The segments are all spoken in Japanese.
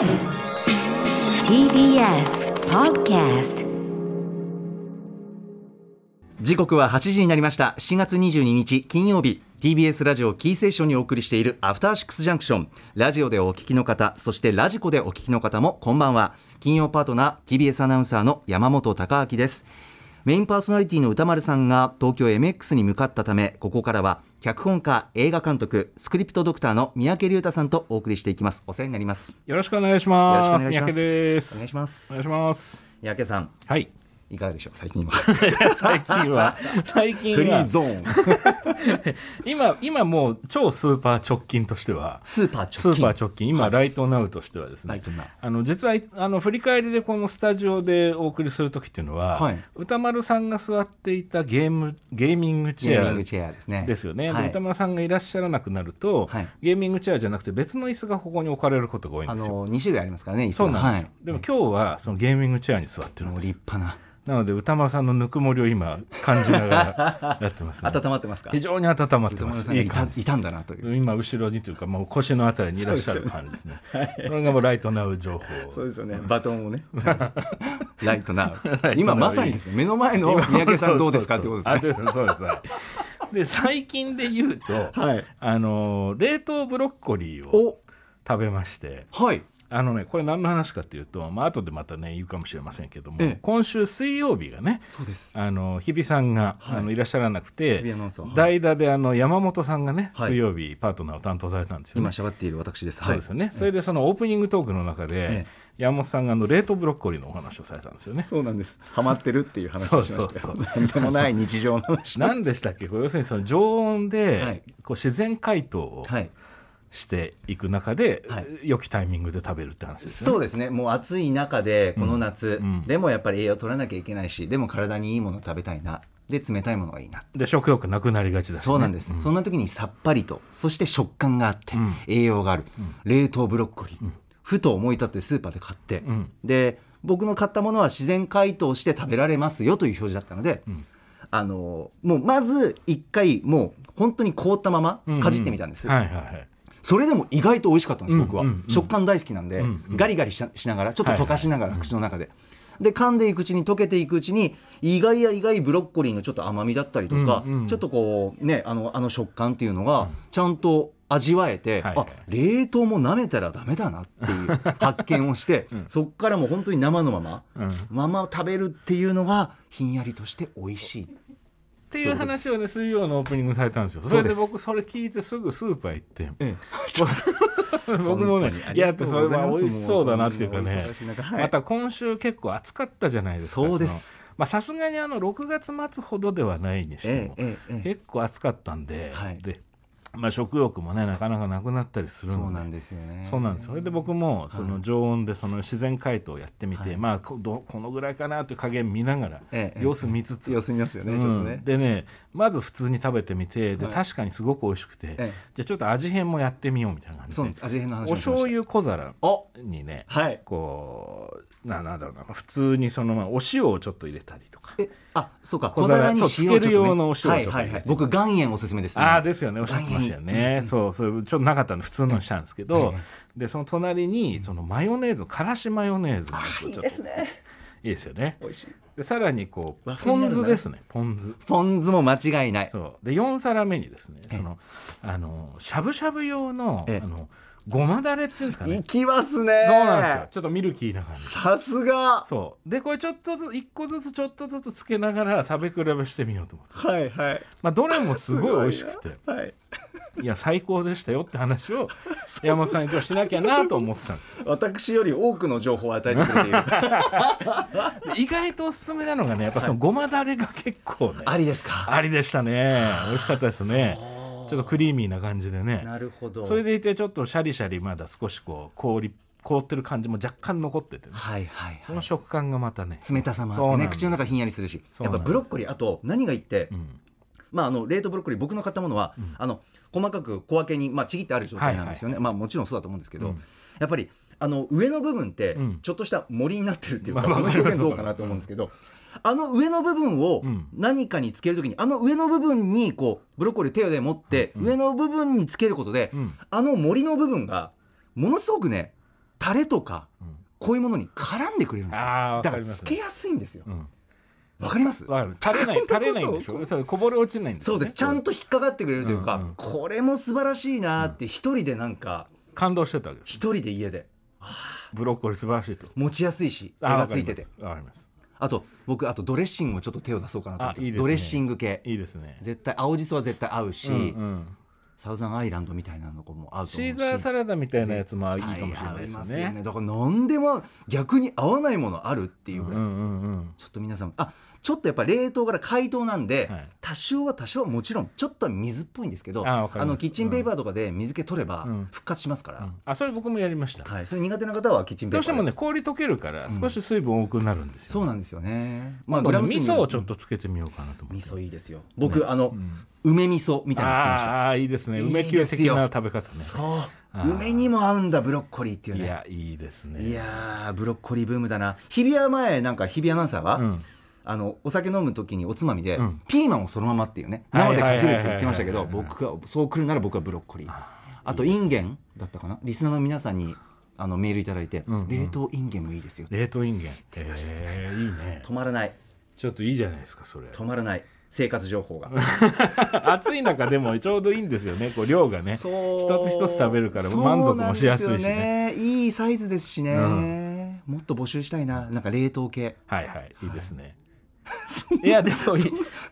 TBS Podcast 時刻は8時になりました。7月22日金曜日。TBS ラジオキーセーションにお送りしているアフターシックスジャンクション。ラジオでお聞きの方そしてラジコでお聞きの方もこんばんは。金曜パートナー TBS アナウンサーの山本貴明です。メインパーソナリティの歌丸さんが東京 MX に向かったためここからは脚本家映画監督スクリプトドクターの三宅龍太さんとお送りしていきますお世話になりますよろしくお願いします。よろしくお願いします三宅です。お願いしますお願いします。三宅さんはい。いかがでしょう？最近は。最近は、最近フリーは、ゾーン。今、今もう超スーパー直近としては、スーパース直近。ーパー直近、今、ライトナウとしてはですね。ライ、トなあの実はあの振り返りでこのスタジオでお送りする時っていうのは、はい。歌丸さんが座っていたゲームゲーミングチェアですね。ですよね、はい。で歌丸さんがいらっしゃらなくなると、はい。ゲーミングチェアじゃなくて別の椅子がここに置かれることが多いんあですよ。の2種類ありますからね椅子そうなんです。よ、はい。でも今日はそのゲーミングチェアに座ってるんです。立派ななので歌丸さんのぬくもりを今感じながらやってます、ね、温まってますか？非常に温まってます。いたいたんだなという。じ今後ろにというかもう腰のあたりにいらっしゃる感じですね。これがもうライトナウ情報。そうですよね。バトンをね。ライトナウ。今まさにですね。目の前の三宅さんどうですか？ってことですね。ねそうですで最近で言うと、はい。あの冷凍ブロッコリーをお。食べまして。はいあのねこれ何の話かというと、まあ後でまたね言うかもしれませんけども、ええ。今週水曜日がねそうです。あの日比さんが、はい。あのいらっしゃらなく日て代打であの山本さんがね、はい。水曜日パートナーを担当されたんですよね。今喋っている私です。そうですよね、それでそのオープニングトークの中で、え山本さんがあの冷凍ブロッコリーのお話をされたんですよね。そうなんです。ハマってるっていう話をしましたよ。そうそうなんでもない日常の話何でしたっけ？これ要するにその常温で、はい。こう自然解凍をはいしていく中で、はい。良きタイミングで食べるって話ですよね。そうですね。もう暑い中でこの夏、うんでもやっぱり栄養取らなきゃいけないしでも体にいいもの食べたいな。で冷たいものがいいな。で食欲なくなりがちだしね、そうなんです、そんな時にさっぱりとそして食感があって、うん。栄養がある、冷凍ブロッコリー、ふと思い立ってスーパーで買って、ん。で僕の買ったものは自然解凍して食べられますよという表示だったので、あのもうまず一回もう本当に凍ったままかじってみたんです、はいはいはい。それでも意外と美味しかったんです僕は、うんうん。うん食感大好きなんで、んうん。ガリガリししながらちょっと溶かしながら口の中で、で噛んでいくうちに溶けていくうちに意外や意外ブロッコリーのちょっと甘みだったりとか、うんうん。ちょっとこうねあのあの食感っていうのがちゃんと味わえて、はいはい。あ冷凍も舐めたらダメだなっていう 発見をして、そっからもう本当に生のまま、うん。まま食べるっていうのがひんやりとして美味しいっていう話をね水曜のオープニングされたんですよ。それです。僕それ聞いてすぐスーパー行って。え 僕もねいやだってそれは美味しそうだなっていうかね。また今週結構暑かったじゃないですかそうです。まあさすがにあの6月末ほどではないにしても、結構暑かったんで,、はい。でまあ、食欲もねなかなかなくなったりするので。そうなんですよね。そうなんですそれで僕もその常温でその自然解凍をやってみて、はい。まあこどこのぐらいかなという加減見ながら、ええ様子見つつ、様子見ますよね、うんちょっとね。でねまず普通に食べてみてで、はい。確かにすごく美味しくて、ええ。じゃあちょっと味変もやってみようみたいな感じで。そうです。味変の話お醤油小皿おにねはい。こうななんだろうな普通にそのまあお塩をちょっと入れたりとか。えあそうか小皿に塩をそうつける用のお塩をちょっとはいはいはい。僕岩塩おすすめですね。ああですよね。おっしゃってましたよね。そうそうちょっとなかったんで普通のにしたんですけど、はいでその隣にそのマヨネーズからしマヨネーズがいいですね。いいですよね。美味しい。でさらにこうポン酢ですね。ポン酢。ポン酢も間違いない。そう。で4皿目にですねそのあのしゃぶしゃぶ用のええ。あのごまだれっていうんですかね。いきますそうなんですよ。ねちょっとミルキーな感じ。さすが。そう。でこれちょっとずつ一個ずつちょっとずつつけながら食べ比べしてみようと思って。はいはい。まあどれもすごい美味しくて。はい。いや最高でしたよって話を 山本さんに今日しなきゃなと思ってたんです。私より多くの情報を与えてくれている。で 意外とおすすめなのがねやっぱそのごまだれが結構ねありですか。ありでしたね。美味しかったですねちょっとクリーミーな感じでね。なるほど。それでいてちょっとシャリシャリまだ少しこう氷凍ってる感じも若干残っててね。はいはいそのはい食感がまたね。冷たさもあってね口の中ひんやりするしやっぱブロッコリーあと何がいいって、うん。まあ、あの冷凍ブロッコリー僕の買ったものは、あの細かく小分けに、まあ、ちぎってある状態なんですよね、まあ、もちろんそうだと思うんですけど、うん。やっぱりあの上の部分ってうん。ちょっとした森になってるっていうか、まあこの表現どうかなと思うんですけど、あの上の部分をうん。何かにつけるときに、あの上の部分にこうブロッコリー手で持って、上の部分につけることで、うん。あの森の部分がものすごくねタレとかこういうものに絡んでくれるんですよ。だからつけやすいんですよ。うん。わかります？垂れない垂れないんでしょ？それこぼれ落ちないんですよね。そうです。ちゃんと引っかかってくれるというか、うんうん。これも素晴らしいなって一人でなんか感動してたわけです一人で家で ブロッコリー素晴らしいと。持ちやすいし絵あがついてて。わかります。あと僕あとドレッシングもちょっと手を出そうかなと思って。あいいね。ドレッシング系。いいですね。絶対青じそは絶対合うし、うんうん。サウザンアイランドみたいなのも合うと思うし。シーザーサラダみたいなやつもいいかもしれないでますねね。だから何でも逆に合わないものあるっていうぐらい、うんうんうん。ちょっと皆さんあちょっとやっぱ冷凍から解凍なんで、はい。多少は多少はもちろんちょっとは水っぽいんですけどあのキッチンペーパーとかで水気取ればうん。復活しますから、あそれ僕もやりました。はい、それ苦手な方はキッチンペーパーで。どうしてもね氷溶けるから少し水分多くなるんですよ。そうなんですよね。ま今度ね味噌をちょっとつけてみようかなと思って。味噌いいですよ。僕、あの、梅味噌みたいなのつけました。ああーいいですね。梅キュですよ的な食べ方ね。そう。梅にも合うんだブロッコリーっていうね。いやいいですね。いやーブロッコリーブームだな。日比谷前なんか日比谷アナウンサーが、うんあのお酒飲む時におつまみで、うん。ピーマンをそのままっていうねはい生でかじるって言ってましたけどはいはいはいはい僕はそう来るなら僕はブロッコリー。あとインゲンだったかな？リスナーの皆さんにあのメールいただいて、んうん。冷凍インゲンもいいですよ冷凍インゲン。えーいいね。止まらない。ちょっといいじゃないですかそれ。止まらない。生活情報が。暑い中でもちょうどいいんですよね。こう量がね。一つ一つ食べるから満足もしやすいしね。ね。いいサイズですしね、うもっと募集したいな。なんか冷凍系。はいはい。いいですね いやでも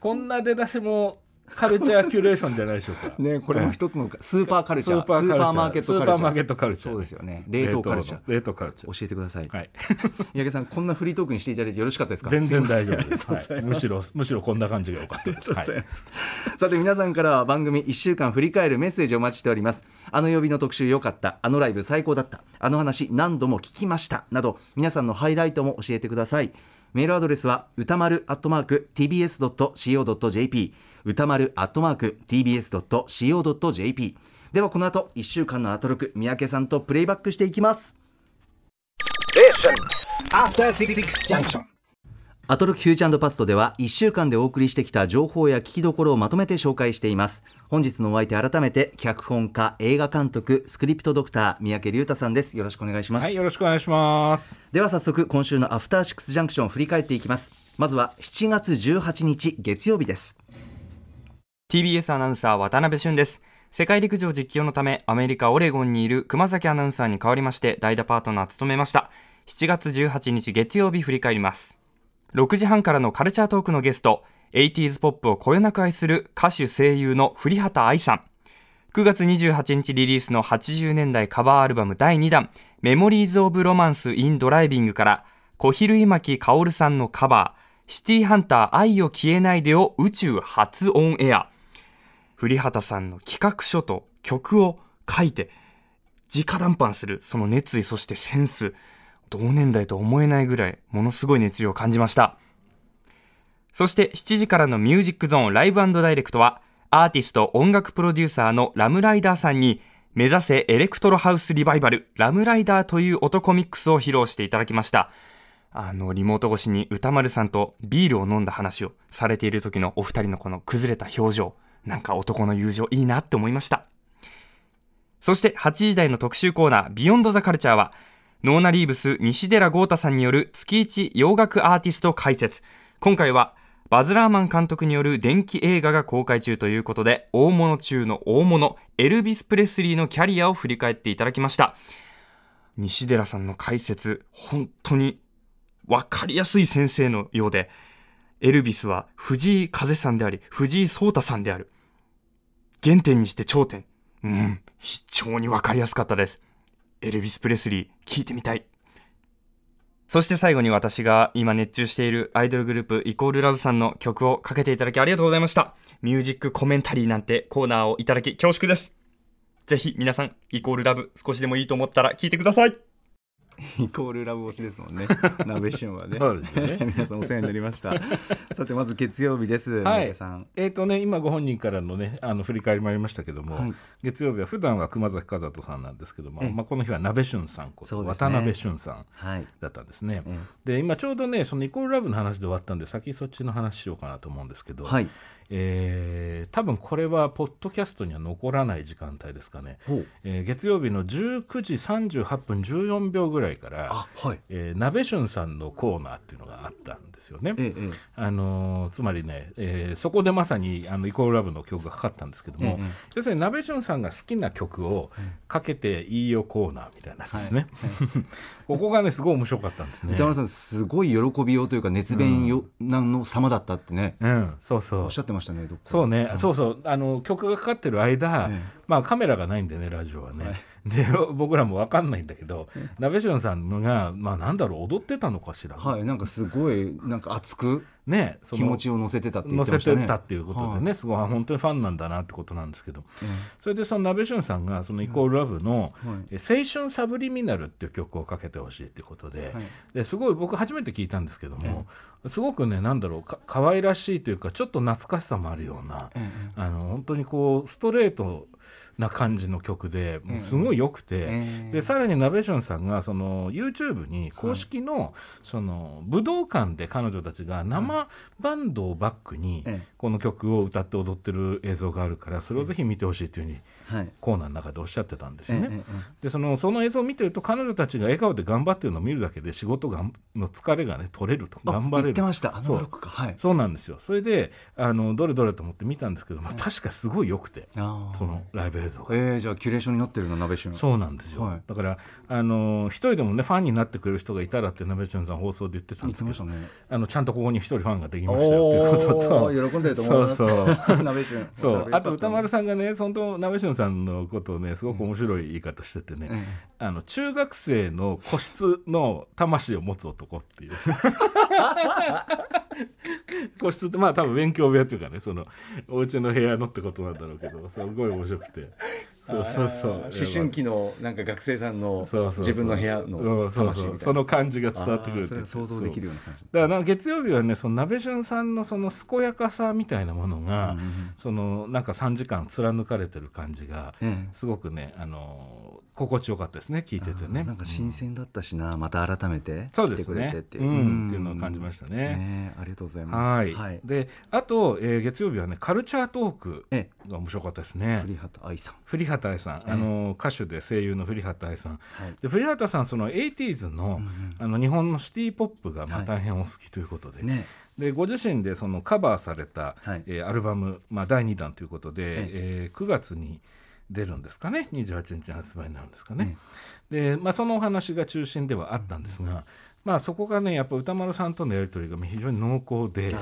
こんな出だしもカルチャーキュレーションじゃないでしょうか。ねこれも一つの スーパーカルチャー。スーパーマーケットカルチャー。スーパーマーケットカルチャー。そうですよね。冷凍カルチャー。冷凍カルチャー。教えてください、はい。三宅さんこんなフリートークにしていただいてよろしかったですか？全然大丈夫です、はい、むしろむしろこんな感じが良かったです。ありがとうございさて皆さんからは番組1週間振り返るメッセージをお待ちしております。あの曜日の特集良かった。あのライブ最高だった。あの話何度も聞きました。など皆さんのハイライトも教えてくださいメールアドレスは歌丸アットマーク tbs.co.jp 歌丸アットマーク tbs.co.jp ではこの後1週間のアトロク三宅さんとプレイバックしていきます。After Six Junction. アトロクフューチャーパストでは1週間でお送りしてきた情報や聞きどころをまとめて紹介しています。本日のお相手改めて脚本家映画監督スクリプトドクター三宅龍太さんです。よろしくお願いします、はいよろしくお願いします。では早速今週のアフターシックスジャンクションを振り返っていきます。まずは7月18日月曜日です。TBS アナウンサー渡辺俊です。世界陸上実況のためアメリカオレゴンにいる熊崎アナウンサーに代わりまして代打パートナーを務めました。7月18日月曜日振り返ります6時半からのカルチャートークのゲスト 80s ポップをこよなく愛する歌手声優の栗畑愛さん。9月28日リリースの80年代カバーアルバム第2弾「メモリーズ・オブ・ロマンス・イン・ドライビング」から小比類巻薫さんのカバー「シティハンター愛を消えないで」を宇宙初オンエア。栗畑さんの企画書と曲を書いて直談判するその熱意そしてセンス。同年代と思えないぐらいものすごい熱量を感じました。そして7時からのミュージックゾーンライブダイレクトはアーティスト音楽プロデューサーのラムライダーさんに目指せエレクトロハウスリバイバルラムライダーという男ミックスを披露していただきました。あのリモート越しに歌丸さんとビールを飲んだ話をされている時のお二人のこの崩れた表情なんか男の友情いいなって思いました。そして8時台の特集コーナービヨンドザカルチャーはノーナ・リーブス西寺豪太さんによる月一洋楽アーティスト解説。今回はバズ・ラーマン監督による電気映画が公開中ということで大物中の大物エルビス・プレスリーのキャリアを振り返っていただきました。西寺さんの解説本当に分かりやすい先生のようでエルビスは藤井風さんであり藤井聡太さんである。原点にして頂点。うん非常に分かりやすかったです。エルビス・プレスリー聞いてみたい。そして最後に私が今熱中しているアイドルグループイコールラブさんの曲をかけていただきありがとうございました。ミュージックコメンタリーなんてコーナーをいただき恐縮です。ぜひ皆さんイコールラブ少しでもいいと思ったら聞いてください。イコールラブ推しですもんね。鍋旬はね。ね。皆さんお世話になりました。さてまず月曜日です、はい。えーとね、今ご本人からのねあの振り返りもありましたけども、はい。月曜日は普段は熊崎和人さんなんですけども、ええ。まあ、この日は鍋俊さんこと、ね。渡辺俊さんはい。だったんですね、え。で今ちょうどねそのイコールラブの話で終わったんで先そっちの話しようかなと思うんですけど、はいえー多分これはポッドキャストには残らない時間帯ですかね、えー月曜日の19時38分14秒ぐらいからあはい。えー、鍋俊さんのコーナーっていうのがあったんですよね。ええええ。あのーつまりね、えーそこでまさにあのイコールラブの曲がかかったんですけども、ええ要するに鍋俊さんが好きな曲をかけていいよコーナーみたいなですね。ここがねすごい面白かったんですね。歌丸さんすごい喜びようというか熱弁よ、なんの様だったってね。うん、そうそう。おっしゃってましたねそうね、そうそう。あの曲がかかってる間、えまあカメラがないんでねラジオはね、で 僕らも分かんないんだけど、鍋俊さんのがまあなんだろう踊ってたのかしら、はいなんかすごいなんか熱くね気持ちを乗せてたって言乗ってましたね。せてたっていうことでね、すごいあ本当にファンなんだなってことなんですけど、それでその鍋俊さんがそのイコールラブの「はい。え青春サブリミナル」っていう曲をかけてほしいっていうことで,、はい。ですごい僕初めて聞いたんですけども、すごくねなんだろうか可愛らしいというかちょっと懐かしさもあるような、え。あの本当にこうストレートな感じの曲でもうすごい良くて、ええでさらにナベションさんがその YouTube に公式のその武道館で彼女たちが生バンドをバックにええ。この曲を歌って踊ってる映像があるからそれをぜひ見てほしいというふうにはいコーナーの中でおっしゃってたんですよね。えええでそのその映像を見てると彼女たちが笑顔で頑張ってるのを見るだけで仕事がの疲れがね取れると。あ頑張れる。言ってました。あのそう。ブロックかはい。そうなんですよ。それであのどれどれと思って見たんですけど、まあ、確かすごい良くてあー。そのライブ映像が。えー、じゃあキュレーションになってるの鍋旬そうなんですよ、はい。だからあの一人でもねファンになってくれる人がいたらって鍋ちゃんさん放送で言ってたん言ですけど、ね。あのちゃんとここに一人ファンができましたよっていうことと喜んでると思います。そう。そう。鍋旬そうあと歌丸ささんがね本当鍋俊さんのことをねすごく面白い言い方しててね、あの中学生の個室の魂を持つ男っていう。個室ってまあ多分勉強部屋っていうかねそのお家の部屋のってことなんだろうけどすごい面白くてそうそうそう。思春期のなんか学生さんの自分の部屋の魂みたいな。その感じが伝わってくるあーそれは想像できるような感じ。だからなんか月曜日はねその鍋俊さんのその健やかさみたいなものが、そのなんか3時間貫かれてる感じが、ええ。すごくねあの心地よかったですね聞いててね。なんか新鮮だったしな、また改めてそうです来てくれねてって。いう、うん。っていうのを感じましたね。ねありがとうございます。はい、であと、えー月曜日はねカルチャートークえが面白かったですね。栗畑愛さん。栗畑愛さん、あの歌手で声優の栗畑愛さん、はい。で栗畑さんその 80s の,、あの日本のシティ・ポップがまあはい大変お好きということで,、ね。でご自身でそのカバーされた、はい。えーアルバム、まあ、第2弾ということで、ええ。ー9月に出るんですかね28日に発売になるんですかね。で、まあ、そのお話が中心ではあったんですが、まあ、そこがねやっぱ歌丸さんとのやり取りが非常に濃厚で。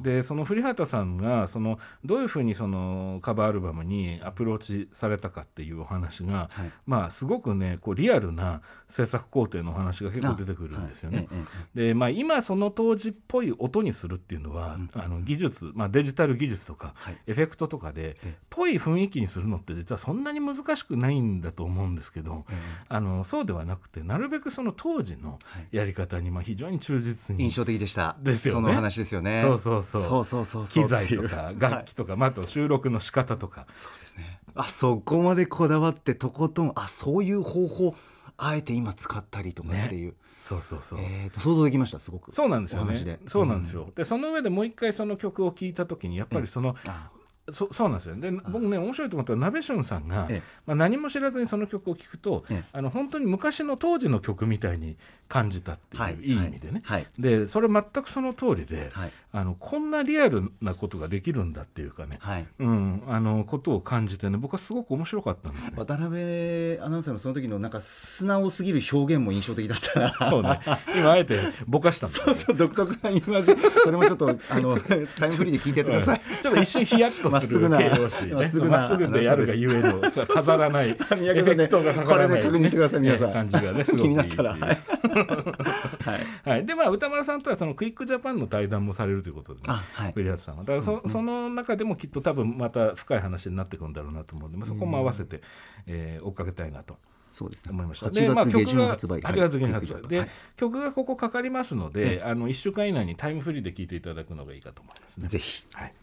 あでその古畑さんがそのどういうふうにそのカバーアルバムにアプローチされたかっていうお話が、はい。まあすごくねこうリアルな制作工程のお話が結構出てくるんですよね。はいええでまあ、今その当時っぽい音にするっていうのは、あの技術、まあ、デジタル技術とか、はい。エフェクトとかでえぽい雰囲気にするのって実はそんなに難しくないんだと思うんですけど、あのそうではなくてなるべくその当時のやり方にまあ非常に忠実に印象的でした。ですよね。その話ですよね。そうそうそう。そうそうそうそう。機材とか楽器とか、まあ、あと収録の仕方とか。そうですね。あそこまでこだわってとことんあそういう方法あえて今使ったりとかっていう、そうそうそう、えーと想像できました？すごく。そうなんですよね。そうなんですよ、でその上でもう一回その曲を聴いた時にやっぱりその、あそそうなんですよ。で僕ね面白いと思ったら鍋俊さんが、ええ。まあ、何も知らずにその曲を聴くと、ええ。あの本当に昔の当時の曲みたいに感じたっていう、はい。い、い意味でね、はい。でそれ全くその通りで、はいあのこんなリアルなことができるんだっていうかね、はい。うん、あのことを感じてね僕はすごく面白かったんですね。渡辺アナウンサーのその時のなんか素直すぎる表現も印象的だったな。そうね。今あえてぼかしたんだそうそう独特な言い回し。それもちょっとあの タイムフリーで聞いてやってください、ちょっと一瞬ヒヤッとする形容詞ね。まっすぐなまっすぐでやるがゆえの飾らないエフェクトがかからないこれで確認してください皆さん。え感じがねすごくいい気になったらってい。うはい。はい。でまあ歌丸さんとはそのクイックジャパンの対談もされるということでね。あはい。栗畑さんは。だからそ,、その中でもきっと多分また深い話になってくるんだろうなと思うんで、まあ、そこも合わせて、えー追っかけたいなとそうですね。思いました。8月下旬発売8月下旬発売。で、はい。曲がここかかりますので、あの1週間以内にタイムフリーで聴いていただくのがいいかと思いますね。ぜひ。はい。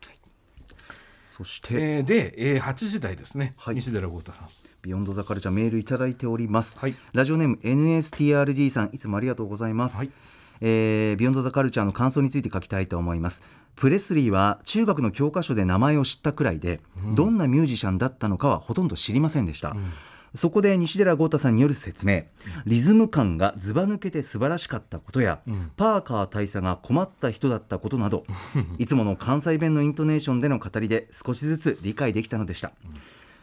そして、えーで、えー8時台ですね、はい。西寺郷太さん。 Beyond The Culture メールいただいております、はい。ラジオネーム NSTRD さんいつもありがとうございます、はいえー Beyond The Culture の感想について書きたいと思います。プレスリーは中学の教科書で名前を知ったくらいで、どんなミュージシャンだったのかはほとんど知りませんでした、そこで西寺豪太さんによる説明。リズム感がずば抜けて素晴らしかったことや、パーカー大佐が困った人だったことなど いつもの関西弁のイントネーションでの語りで少しずつ理解できたのでした、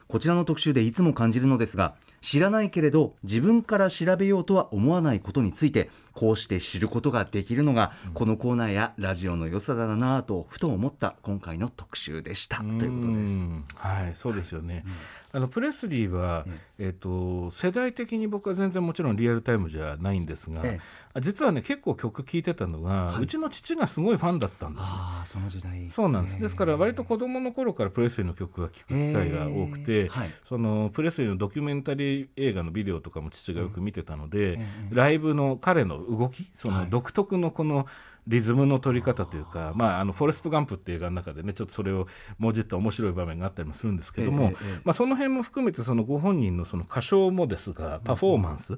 こちらの特集でいつも感じるのですが知らないけれど自分から調べようとは思わないことについてこうして知ることができるのが、このコーナーやラジオの良さだなぁとふと思った今回の特集でした。ということです。うんはい、そうですよね。あのプレスリーは、えっ、と世代的に僕は全然もちろんリアルタイムじゃないんですが、ええ。あ実はね結構曲聴いてたのが、うちの父がすごいファンだったんです。よ。ああその時代。そうなんです。ですから割と子供の頃からプレスリーの曲が聴く機会が多くて、えーはい。そのプレスリーのドキュメンタリー映画のビデオとかも父がよく見てたので、ライブの彼の動き、その独特のこのリズムの取り方というか、まあ、あのフォレスト・ガンプっていう映画の中でねちょっとそれをもじった面白い場面があったりもするんですけども、ええええまあ、その辺も含めてそのご本人のその歌唱もですがパフォーマンス、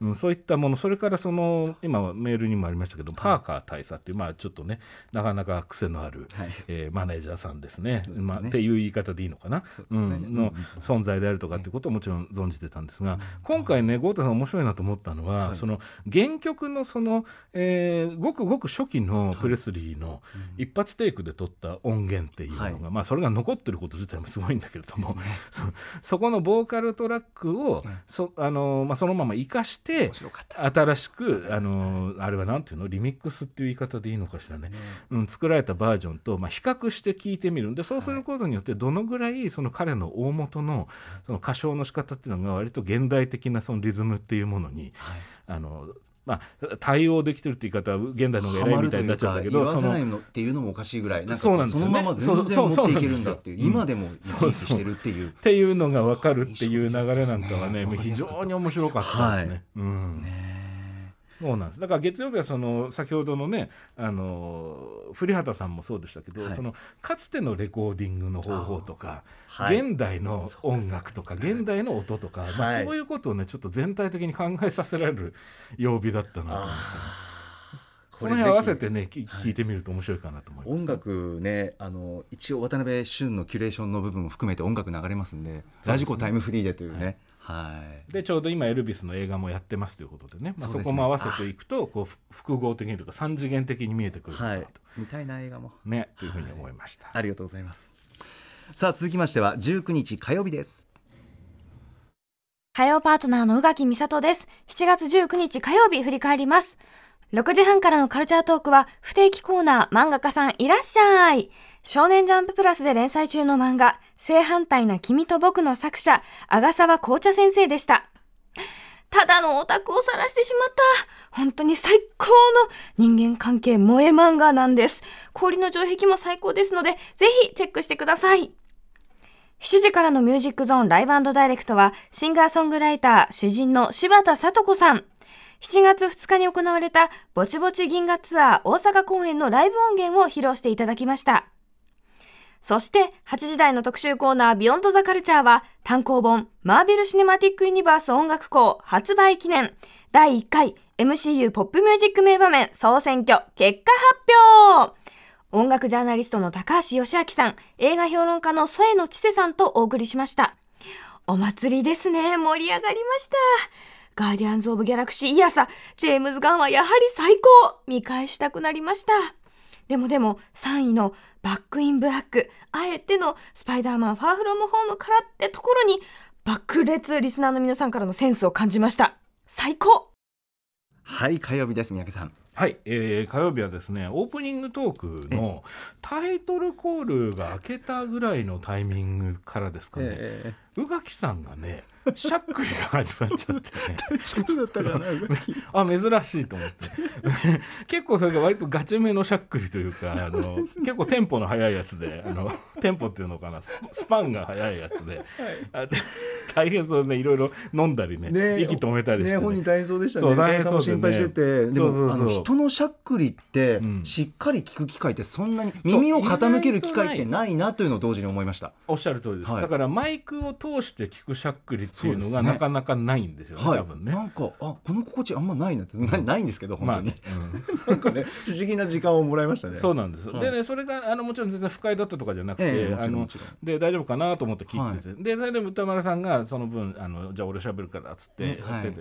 うんそういったものそれからその今メールにもありましたけど、パーカー大佐っていう、まあ、ちょっとねなかなか癖のある、はい。えーマネージャーさんですね。ね。まあ、っていう言い方でいいのかな、うん、の存在であるとかっていうことをもちろん存じてたんですが、今回ね豪太さん面白いなと思ったのは、その原曲のその、えーごくごく初期のプレスリーの一発テイクで撮った音源っていうのが、はい。まあ、それが残ってること自体もすごいんだけれども、そこのボーカルトラックを、そあのまあ、そのまま生かして新しくあのあれはなんていうの？リミックスっていう言い方でいいのかしらね、うん、作られたバージョンと、まあ、比較して聞いてみる。んでそうすることによってどのぐらいその彼の大元のその歌唱の仕方っていうのが割と現代的なそのリズムっていうものに、あのまあ、対応できてるって言い方は現代の方が偉いみたいになっちゃうんだけど言わせそのないのっていうのもおかしいぐらいなんかそのまま全然持っていけるんだっていう今でもキープしてるってい う。っていうのが分かるっていう流れなんかはね非常に面白かったですね。うんそうなんです。だから月曜日はその先ほどのねあの古畑さんもそうでしたけど、はい。そのかつてのレコーディングの方法とか、はい。現代の音楽とか、現代の音とか、まあ、はい。そういうことをねちょっと全体的に考えさせられる曜日だったなと思って。その辺合わせてねき聞いてみると面白いかなと思います。音楽ねあの一応渡辺俊のキュレーションの部分も含めて音楽流れますんでラジコタイムフリーでというねはいでちょうど今エルビスの映画もやってますということでね、まあ、そこも合わせていくとこうふ複合的にというか三次元的に見えてくるのかはいなと、見たいな映画も。ねというふうに思いました。ありがとうございます。さあ続きましては19日火曜日です。火曜パートナーの宇垣美里です。7月19日火曜日振り返ります。6時半からのカルチャートークは不定期コーナー漫画家さんいらっしゃい。少年ジャンププラスで連載中の漫画正反対な君と僕の作者、阿賀沢紅茶先生でした。ただのオタクを晒してしまった。本当に最高の人間関係萌え漫画なんです。氷の城壁も最高ですので、ぜひチェックしてください。7時からのミュージックゾーンライブダイレクトは、シンガーソングライター、詩人の柴田聡子さん。7月2日に行われた、ぼちぼち銀河ツアー大阪公演のライブ音源を披露していただきました。そして、8時台の特集コーナー、ビヨンドザカルチャーは、単行本、マーベル・シネマティック・ユニバース音楽校発売記念、第1回 MCU ポップミュージック名場面総選挙結果発表音楽ジャーナリストの高橋芳朗さん、映画評論家の添野知生さんとお送りしました。お祭りですね。盛り上がりました。ガーディアンズ・オブ・ギャラクシー・イヤサ、ジェームズ・ガンはやはり最高見返したくなりました。でもでも、3位のバック・イン・ブラック、あえてのスパイダーマン・ファーフロム・ホームからってところに、爆裂リスナーの皆さんからのセンスを感じました。最高。はい火曜日です三宅さん。はい、えー火曜日はですねオープニングトークのタイトルコールが開けたぐらいのタイミングからですかね、え宇垣さんがねしゃっくりが始まっちゃってね。そうだったかなあ珍しいと思って。結構それが割とガチめのしゃっくりというかあの結構テンポの速いやつであのテンポっていうのかなススパンが速いやつで、あ大変そうねいろいろ飲んだりねね息止めたりして、ね。本人大変そうでしたね。大大変そう心配しててでもそうそうそう。あのしゃっくりってうん。しっかり聞く機会ってそんなに耳を傾ける機会ってないなというのを同時に思いました。おっしゃる通りです、はい。だからマイクを通して聞くしゃっくりっていうのがなかなかないんですよねはい、多分ね。なんかあこの心地あんまないなってなないんですけど本当に、まあうん。なんかね不思議な時間をもらいましたね。そうなんです、はい。でねそれがあのもちろん全然不快だったとかじゃなくて、ええもちろんあので大丈夫かなと思って聞いてて、でそれで歌丸さんがその分あのじゃあ俺喋るからっつってやってて、はい。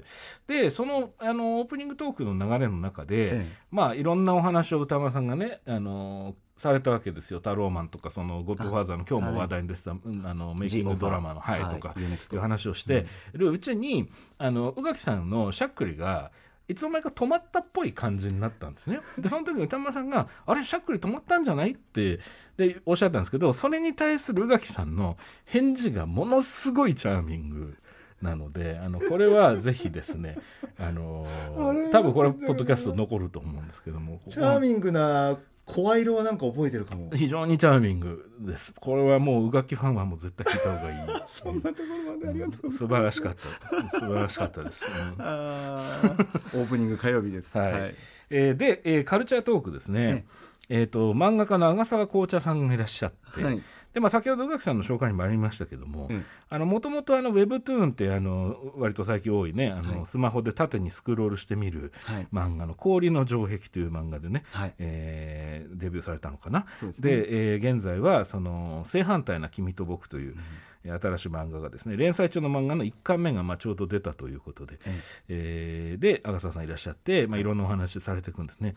でそのあのオープニングトークの流れの中で、ええ。まあいろんなお話を歌丸さんがねあのされたわけですよ「タローマン」とかその「ゴッドファーザー」の今日も話題に出てた、うんあのメイキングドラマの、はいはいとか UNEXT いう話をして、るうちにあの宇垣さんのしゃっくりがいつの間にか止まったっぽい感じになったんですね。で その時に歌丸さんが「あれしゃっくり止まったんじゃない?」ってでおっしゃったんですけどそれに対する宇垣さんの返事がものすごいチャーミング。なのであのこれはぜひですね、あのー多分これポッドキャスト残ると思うんですけどもチャーミングな声色はなんか覚えてるかも。非常にチャーミングです。これはもう宇垣ファンはもう絶対聞いた方がいい。そんなところまでありがとう素晴らしかった。素晴らしかったです。うんオープニング火曜日です。はいえーで、えーカルチャートークですね。えー、と漫画家の阿賀沢紅茶さんがいらっしゃって、はいでまあ、先ほど宇垣さんの紹介にもありましたけどもうん。もともと Webtoon ってあの割と最近多いねあの、はい。スマホで縦にスクロールして見るはい。漫画の「氷の城壁」という漫画でね、はい。えーデビューされたのかな。ですね。で、えー現在はその正反対な君と僕という、えー新しい漫画がですね連載中の漫画の1巻目がまあちょうど出たということで、えーで阿賀沢さんいらっしゃって、まあ、いろんなお話されていくんですね。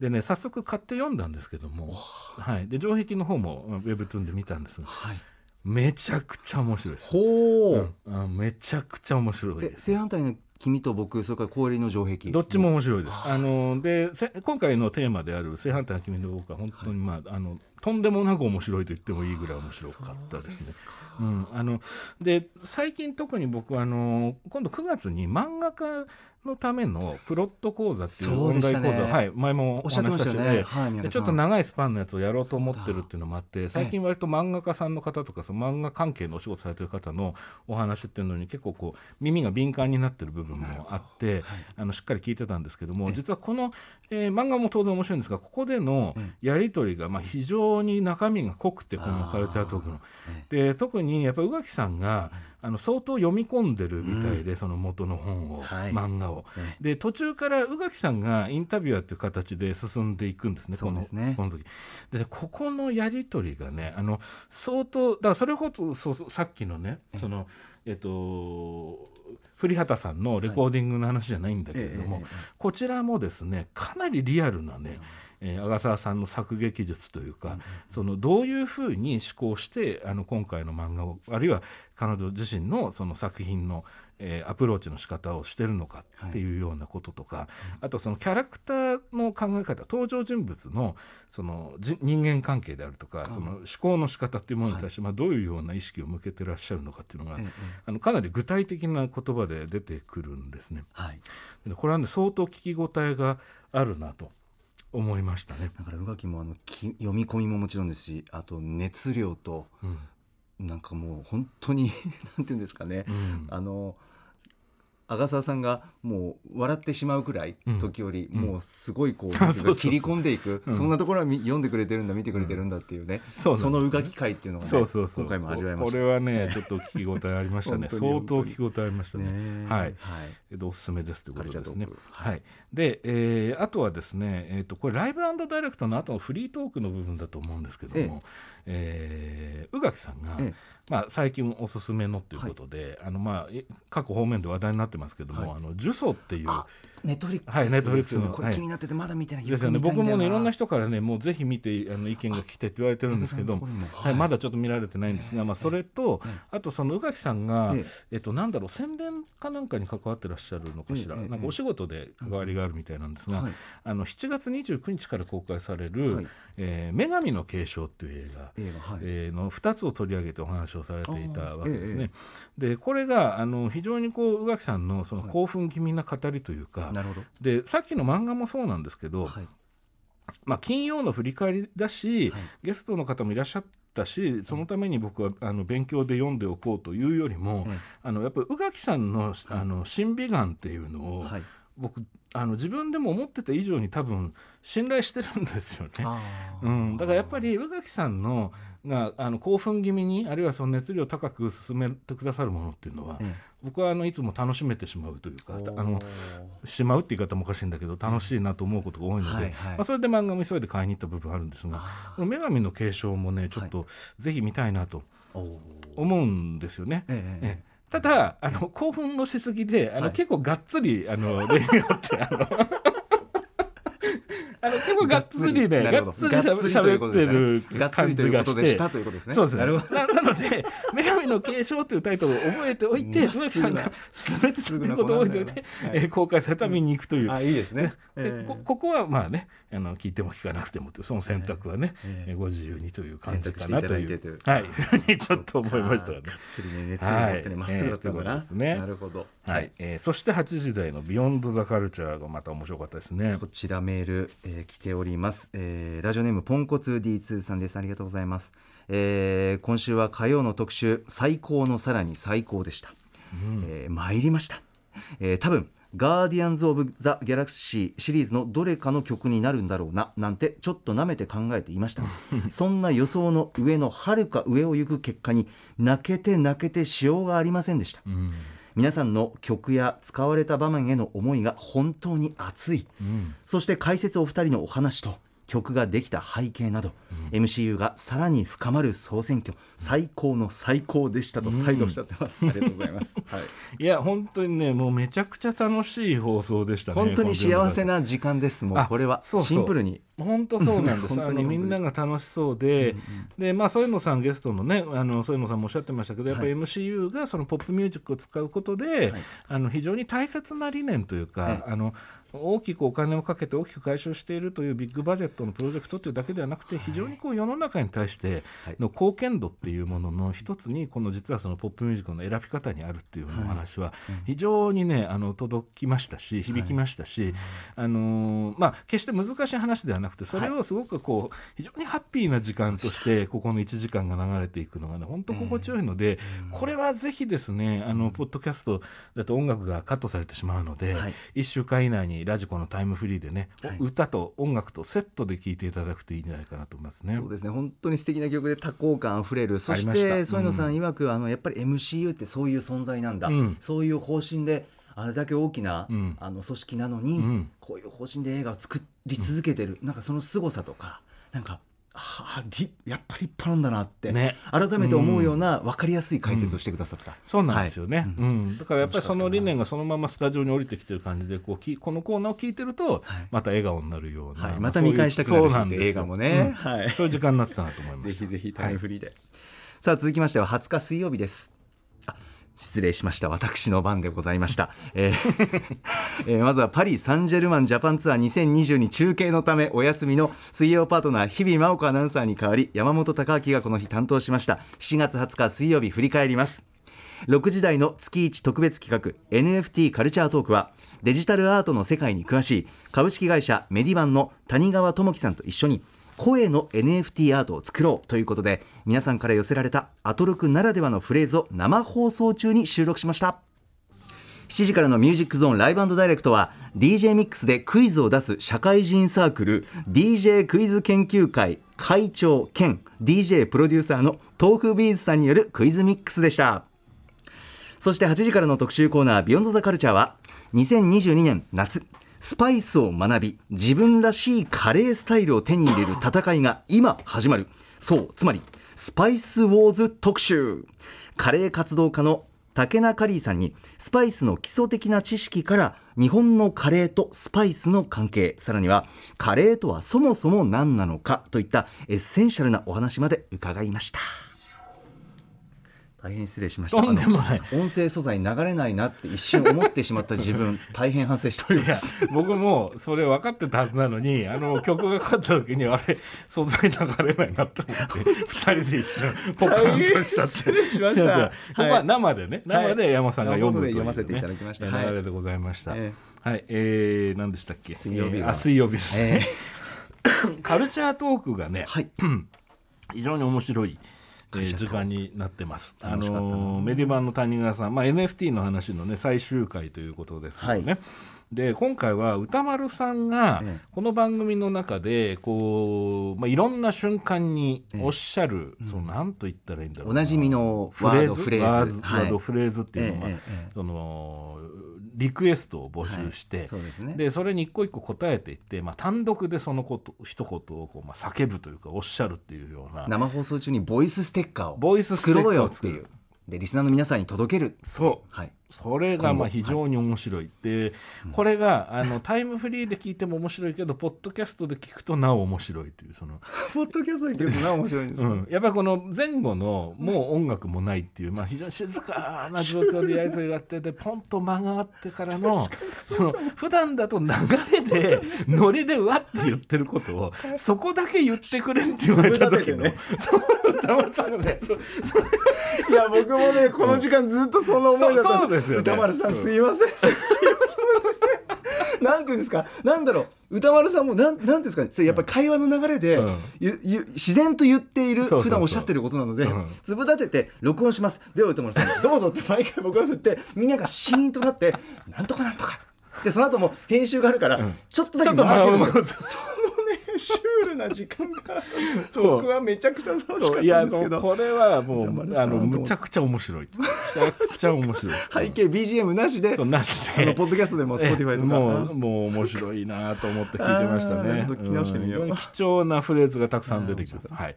でね早速買って読んだんですけども、はい、で城壁の方もまあウェブトゥーンで見たんですがはい。めちゃくちゃ面白いです。ほう。うんあめちゃくちゃ面白いえです。正反対の君と僕それから氷の城壁。どっちも面白いです。あのでせ今回のテーマである正反対の君の僕は本当にまあ、あのとんでもなく面白いと言ってもいいぐらい面白かったですね。うん、あので最近特に僕あの今度9月に漫画家のためのプロット講座っていうそうオンライン講座、ねはい、前もおっしゃってましたよね。はい。ちょっと長いスパンのやつをやろうと思ってるっていうのもあって最近割と漫画家さんの方とかその漫画関係のお仕事されてる方のお話っていうのに結構こう耳が敏感になってる部分もあって、あのしっかり聞いてたんですけども実はこの、えー漫画も当然面白いんですがここでのやり取りがまあ非常に中身が濃くてこのカルチャートークの。で特にやっぱり宇垣さんがあの相当読み込んでるみたいで、その元の本を、はい。漫画を。で途中から宇垣さんがインタビュアーという形で進んでいくんですねそうですね。このこの時。でねここのやり取りがねあの相当だからそれほどそうそうさっきのねそのえっと古畑さんのレコーディングの話じゃないんだけれども、ええええこちらもですねかなりリアルなね、えー、阿さんの作劇術というか、そのどういうふうに思考してあの今回の漫画をあるいは彼女自身のその作品の、えーアプローチの仕方をしてるのかっていうようなこととか、あとそのキャラクターの考え方登場人物のそのじ人間関係であるとか、その思考の仕方っていうものに対して、まあ、どういうような意識を向けてらっしゃるのかっていうのが、ええ。あのかなり具体的な言葉で出てくるんですね。はい。でこれはね相当聞き応えがあるなと思いましたね。だから宇垣もあのき読み込みももちろんですし、あと熱量とうんなんかもう本当に なんていうんですかね。うんあの阿賀沢さんがもう笑ってしまうくらいうん時折、もうすごいこう,、うそうそう切り込んでいく、そんなところは読んでくれてるんだ見てくれてるんだっていうね、そうんですねの宇垣会っていうのがねそうそうそう今回も味わいましたこれはねちょっと聞き応えありましたね相当聞き応えありましたねねはい、はいえっとおすすめですということですねはいで、えーあとはですねえっ、とこれライブダイレクトの後のフリートークの部分だと思うんですけども、えー宇垣さんが、ええ。まあ、最近おすすめのということで、あのまあい各方面で話題になってますけども、はい。あの呪詛っていうあネットフリックスはいネットフリックスのこれはい気になっててまだ見てないですよね。僕もねいろんな人人からねもうぜひ見てあの意見が来てって言われてるんですけど、はい、まだちょっと見られてないんですが、まあ、それと、ええあとその宇垣さんが、ええ。っと、なんだろう宣伝かなんかに関わってらっしゃるのかしら、ええ。ええなんかお仕事で関わりがあるみたいなんですが、はい。あの7月29日から公開される「はい。えー女神の継承」っていう映画、映画はい、えーの2つを取り上げてお話をされていたわけですね。えでこれがあの非常にこう宇垣さんのその興奮気味な語りというか、なるほど。でさっきの漫画もそうなんですけど、はい。まあ、金曜の振り返りだし、はい。ゲストの方もいらっしゃったしそのために僕はあの勉強で読んでおこうというよりも、ええあのやっぱり宇垣さんのあの審美眼っていうのを、はい。僕あの自分でも思ってた以上に多分信頼してるんですよね。うん、だからやっぱり宇垣さんのがあの興奮気味にあるいはその熱量高く進めてくださるものっていうのは、え僕はあのいつも楽しめてしまうというかあのしまうって言い方もおかしいんだけど楽しいなと思うことが多いので、はいはい。まあ、それで漫画も急いで買いに行った部分あるんですがあこの女神の継承もねちょっとぜひ見たいなと思うんですよね。えええ。ええ。ただあの興奮のしすぎであの、はい。結構がっつりあの例によってあのあの結構がっつりねなるほどがっつりがっつりという喋ってるがっつりと感じがしてたということですね。そうですねな。ななので「女神の継承」というタイトルを覚えておいてまっ上すぐなさんが進めてたっていうことを覚えておいて、公開されたら見に行くという。あ、いいですね。ここはまあねあの聞いても聞かなくてもというその選択はね、えええーご自由にという感じかなと選いう。択していただいてはい。ふうにちょっと思いましたよねがっ。つりね、熱量があってね、はいまっすぐだったんだええということな。ねなるほど。はい、えーそして8時台の「 Beyond The Culture」がまた面白かったですね。こちらメール、えー来ております、えーラジオネームポンコツ D2 さんです。ありがとうございます、えー今週は火曜の特集最高のさらに最高でした、えー参りました、えー多分ガーディアンズ・オブ・ザ・ギャラクシーシリーズのどれかの曲になるんだろうななんてちょっと舐めて考えていました。そんな予想の上のはるか上を行く結果に泣けて泣けてしようがありませんでした、うん。皆さんの曲や使われた場面への思いが本当に熱い、うんそして解説お二人のお話と曲ができた背景など、MCU がさらに深まる総選挙最高の最高でしたと再度おっしゃってます、ありがとうございます、はい、いや本当にねもうめちゃくちゃ楽しい放送でしたね。本当に幸せなな時間です。もうあこれはシンプルに。本当そうなんです。本当にあのみんなが楽しそうで、でまあ添野さんゲストのねあの添野さんもおっしゃってましたけどやっぱり MCU がそのポップミュージックを使うことで、はい。あの非常に大切な理念というか、はいあの大きくお金をかけて大きく回収しているというビッグバジェットのプロジェクトというだけではなくて非常にこう世の中に対してはい。の貢献度っていうものの一つにこの実はそのポップミュージックの選び方にあるっていうお話は非常にねあの届きましたし響きましたし、あのーまあ決して難しい話ではなくてそれをすごくこう非常にハッピーな時間としてここの1時間が流れていくのがね本当心地よいので、これはぜひですねあのポッドキャストだと音楽がカットされてしまうので、はい。1週間以内にラジコのタイムフリーでね、はい。歌と音楽とセットで聴いていただくといいんじゃないかなと思いますね。そうですね。本当に素敵な曲で多幸感あふれる。そして添野さん曰く、あのやっぱり MCU ってそういう存在なんだ、うん。そういう方針であれだけ大きな、うん。あの組織なのに、うん。こういう方針で映画を作り続けてる、なんかその凄さとかなんかはありやっぱり立派なんだなって、ね。改めて思うような分かりやすい解説をしてくださった、そうなんですよね、はい。うん。だからやっぱりその理念がそのままスタジオに降りてきてる感じでこうきこのコーナーを聞いてるとはい。また笑顔になるような、はい、あまた見返したくなるしってそうなんですよ。映画もね、うん。はい。そういう時間になってたなと思いました。ぜひぜひタイムフリーで、さあ続きましては20日水曜日です。あ失礼しました。私の番でございました、えー えーまずはパリ・サンジェルマンジャパンツアー2022中継のためお休みの水曜パートナー日々真央子アナウンサーに代わり山本貴明がこの日担当しました。7月20日水曜日振り返ります。6時台の月1特別企画 NFT カルチャートークはデジタルアートの世界に詳しい株式会社メディバンの谷川智樹さんと一緒に声の NFT アートを作ろうということで皆さんから寄せられたアトロクならではのフレーズを生放送中に収録しました。7時からのミュージックゾーンライブダイレクトは DJ ミックスでクイズを出す社会人サークル DJ クイズ研究会会長兼 DJ プロデューサーの豆腐ビーズさんによるクイズミックスでした。そして8時からの特集コーナー Beyond The Culture は2022年夏スパイスを学び自分らしいカレースタイルを手に入れる戦いが今始まる。そうつまりスパイスウォーズ特集。カレー活動家の竹中カリーさんにスパイスの基礎的な知識から日本のカレーとスパイスの関係さらにはカレーとはそもそも何なのかといったエッセンシャルなお話まで伺いました。大変失礼しました。とんでもない。音声素材流れないなって一瞬思ってしまった自分 大変反省しております。僕もそれ分かってたはずなのにあの 曲がかかった時にあれ素材流れないなと思って 二人で一瞬ポカンとしちゃって失礼しました。いやいやここははい。生でね生で山さんが読むという、読ませていただきました。はい流れでございました、えはい、えー、何でしたっけ？水曜日あ水曜日ですえね、カルチャートークがね、はい。非常に面白い、えー時間になってます。あのーメディバンの谷川さん、まあ、NFT の話のね最終回ということですよね。で今回は歌丸さんがええ。この番組の中でこう、まあ、いろんな瞬間におっしゃる、そのなんと言ったらいいんだろうな。おなじみのフレーズワードフレーズワードフレーズっていうのは、ええええ。そのリクエストを募集して、そうですね。でそれに一個一個答えていって、まあ、単独でそのこと一言をこう、まあ、叫ぶというかおっしゃるっていうような。生放送中にボイスステッカーをボイス作ろうよっていう。でリスナーの皆さんに届ける。そう。はいそれがまあ非常に面白い、でこれがあのタイムフリーで聞いても面白いけどポッドキャストで聞くとなお面白いというその、ポッドキャストで聞くとな面白いんですうん、やっぱりこの前後のもう音楽もないっていう、まあ、非常に静かな状況でやり取りがあってでポンと間があってからのその普段だと流れで ノリでうわって言ってることをそこだけ言ってくれって言われた時の、ね。たまたまねいや僕もねこの時間ずっとそんな思いだったそうそうですよね。歌丸さんすいません。う気持ちでなんていうんですか？なんだろう？歌丸さんもなんなんていうんですかね？やっぱり会話の流れで、うん。ゆゆ自然と言っている普段おっしゃってることなのでうん。粒立てて録音します。では歌丸さんどうぞって毎回僕が振ってみんながシーンとなってなんとかなんとか。でその後も編集があるから、ちょっとだけ間開けるんですよシュールな時間が僕はめちゃくちゃ楽しかったんいやですけど。これはもうあのむちゃくちゃ面白い。むちゃくちゃ面白い。背景 BGM なしでなしで。あのポッドキャストでも Spotify とかも。うもう面白いなと思って聞いてましたね。聞き直してみよ。ううん非常に貴重なフレーズがたくさん出てきます。はい、